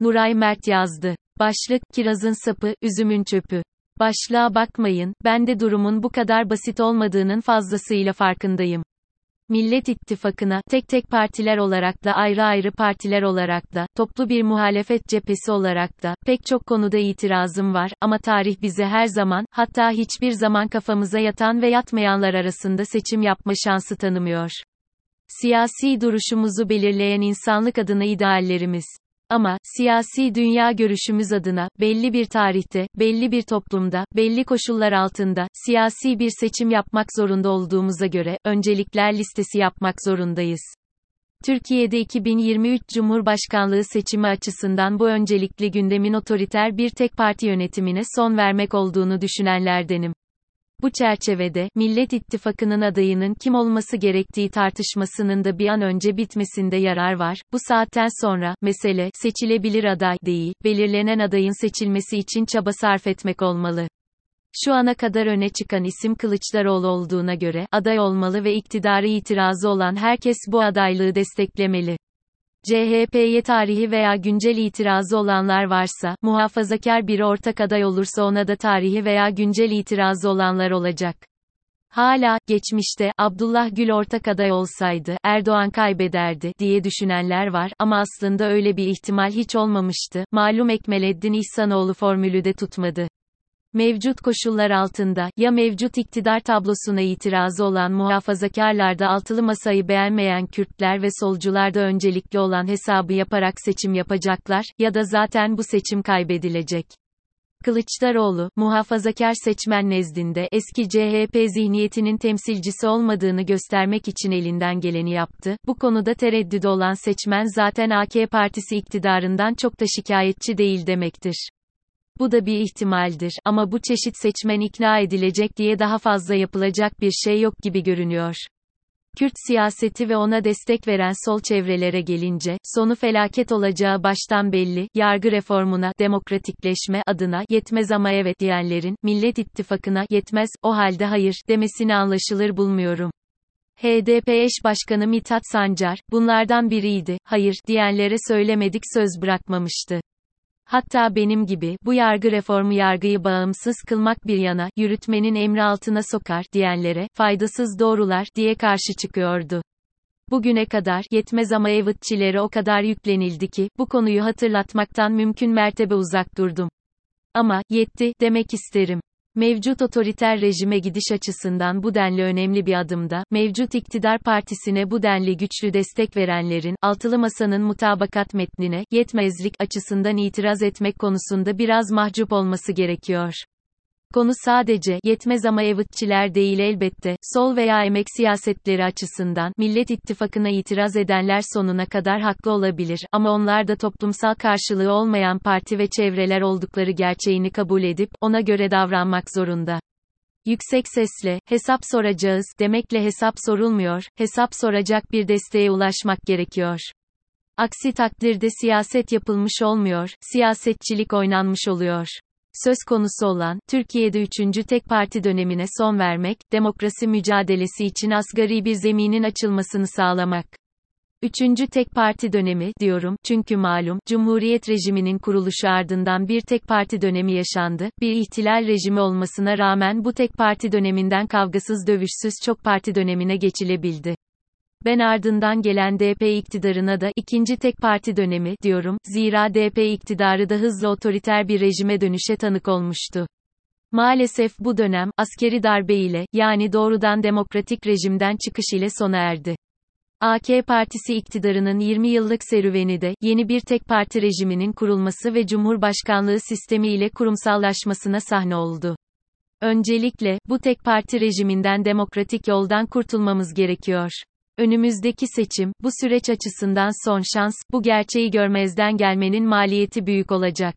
Nuray Mert yazdı. Başlık, kirazın sapı, üzümün çöpü. Başlığa bakmayın, ben de durumun bu kadar basit olmadığının fazlasıyla farkındayım. Millet İttifakı'na, tek tek partiler olarak da ayrı ayrı partiler olarak da, toplu bir muhalefet cephesi olarak da, pek çok konuda itirazım var, ama tarih bize her zaman, hatta hiçbir zaman kafamıza yatan ve yatmayanlar arasında seçim yapma şansı tanımıyor. Siyasi duruşumuzu belirleyen insanlık adına ideallerimiz. Ama, siyasi dünya görüşümüz adına, belli bir tarihte, belli bir toplumda, belli koşullar altında, siyasi bir seçim yapmak zorunda olduğumuza göre, öncelikler listesi yapmak zorundayız. Türkiye'de 2023 Cumhurbaşkanlığı seçimi açısından bu öncelikli gündemin otoriter bir tek parti yönetimine son vermek olduğunu düşünenlerdenim. Bu çerçevede, Millet İttifakı'nın adayının kim olması gerektiği tartışmasının da bir an önce bitmesinde yarar var. Bu saatten sonra, mesele, seçilebilir aday değil, belirlenen adayın seçilmesi için çaba sarf etmek olmalı. Şu ana kadar öne çıkan isim Kılıçdaroğlu olduğuna göre, aday olmalı ve iktidarı itirazı olan herkes bu adaylığı desteklemeli. CHP'ye tarihi veya güncel itirazı olanlar varsa, muhafazakar biri ortak aday olursa ona da tarihi veya güncel itirazı olanlar olacak. Hala, geçmişte, Abdullah Gül ortak aday olsaydı, Erdoğan kaybederdi, diye düşünenler var, ama aslında öyle bir ihtimal hiç olmamıştı, malum Ekmeleddin İhsanoğlu formülü de tutmadı. Mevcut koşullar altında, ya mevcut iktidar tablosuna itirazı olan muhafazakarlarda altılı masayı beğenmeyen Kürtler ve solcularda öncelikli olan hesabı yaparak seçim yapacaklar, ya da zaten bu seçim kaybedilecek. Kılıçdaroğlu, muhafazakar seçmen nezdinde eski CHP zihniyetinin temsilcisi olmadığını göstermek için elinden geleni yaptı. Bu konuda tereddüt olan seçmen zaten AK Partisi iktidarından çok da şikayetçi değil demektir. Bu da bir ihtimaldir ama bu çeşit seçmen ikna edilecek diye daha fazla yapılacak bir şey yok gibi görünüyor. Kürt siyaseti ve ona destek veren sol çevrelere gelince, sonu felaket olacağı baştan belli, yargı reformuna, demokratikleşme adına, yetmez ama evet diyenlerin, Millet İttifakı'na, yetmez, o halde hayır, demesini anlaşılır bulmuyorum. HDP eş başkanı Mithat Sancar, bunlardan biriydi, hayır, diyenlere söylemedik söz bırakmamıştı. Hatta benim gibi, bu yargı reformu yargıyı bağımsız kılmak bir yana, yürütmenin emri altına sokar, diyenlere, faydasız doğrular, diye karşı çıkıyordu. Bugüne kadar, yetmez ama evıtçilere o kadar yüklenildi ki, bu konuyu hatırlatmaktan mümkün mertebe uzak durdum. Ama, yetti, demek isterim. Mevcut otoriter rejime gidiş açısından bu denli önemli bir adımda, mevcut iktidar partisine bu denli güçlü destek verenlerin, altılı masanın mutabakat metnine, yetmezlik açısından itiraz etmek konusunda biraz mahcup olması gerekiyor. Konu sadece, yetmez ama evıtçiler değil elbette, sol veya emek siyasetleri açısından, Millet İttifakı'na itiraz edenler sonuna kadar haklı olabilir, ama onlar da toplumsal karşılığı olmayan parti ve çevreler oldukları gerçeğini kabul edip, ona göre davranmak zorunda. Yüksek sesle, hesap soracağız, demekle hesap sorulmuyor, hesap soracak bir desteğe ulaşmak gerekiyor. Aksi takdirde siyaset yapılmış olmuyor, siyasetçilik oynanmış oluyor söz konusu olan, Türkiye'de üçüncü tek parti dönemine son vermek, demokrasi mücadelesi için asgari bir zeminin açılmasını sağlamak. Üçüncü tek parti dönemi, diyorum, çünkü malum, Cumhuriyet rejiminin kuruluşu ardından bir tek parti dönemi yaşandı, bir ihtilal rejimi olmasına rağmen bu tek parti döneminden kavgasız dövüşsüz çok parti dönemine geçilebildi. Ben ardından gelen DP iktidarına da ikinci tek parti dönemi diyorum. Zira DP iktidarı da hızlı otoriter bir rejime dönüşe tanık olmuştu. Maalesef bu dönem askeri darbe ile yani doğrudan demokratik rejimden çıkış ile sona erdi. AK Partisi iktidarının 20 yıllık serüveni de yeni bir tek parti rejiminin kurulması ve cumhurbaşkanlığı sistemi ile kurumsallaşmasına sahne oldu. Öncelikle bu tek parti rejiminden demokratik yoldan kurtulmamız gerekiyor. Önümüzdeki seçim, bu süreç açısından son şans, bu gerçeği görmezden gelmenin maliyeti büyük olacak.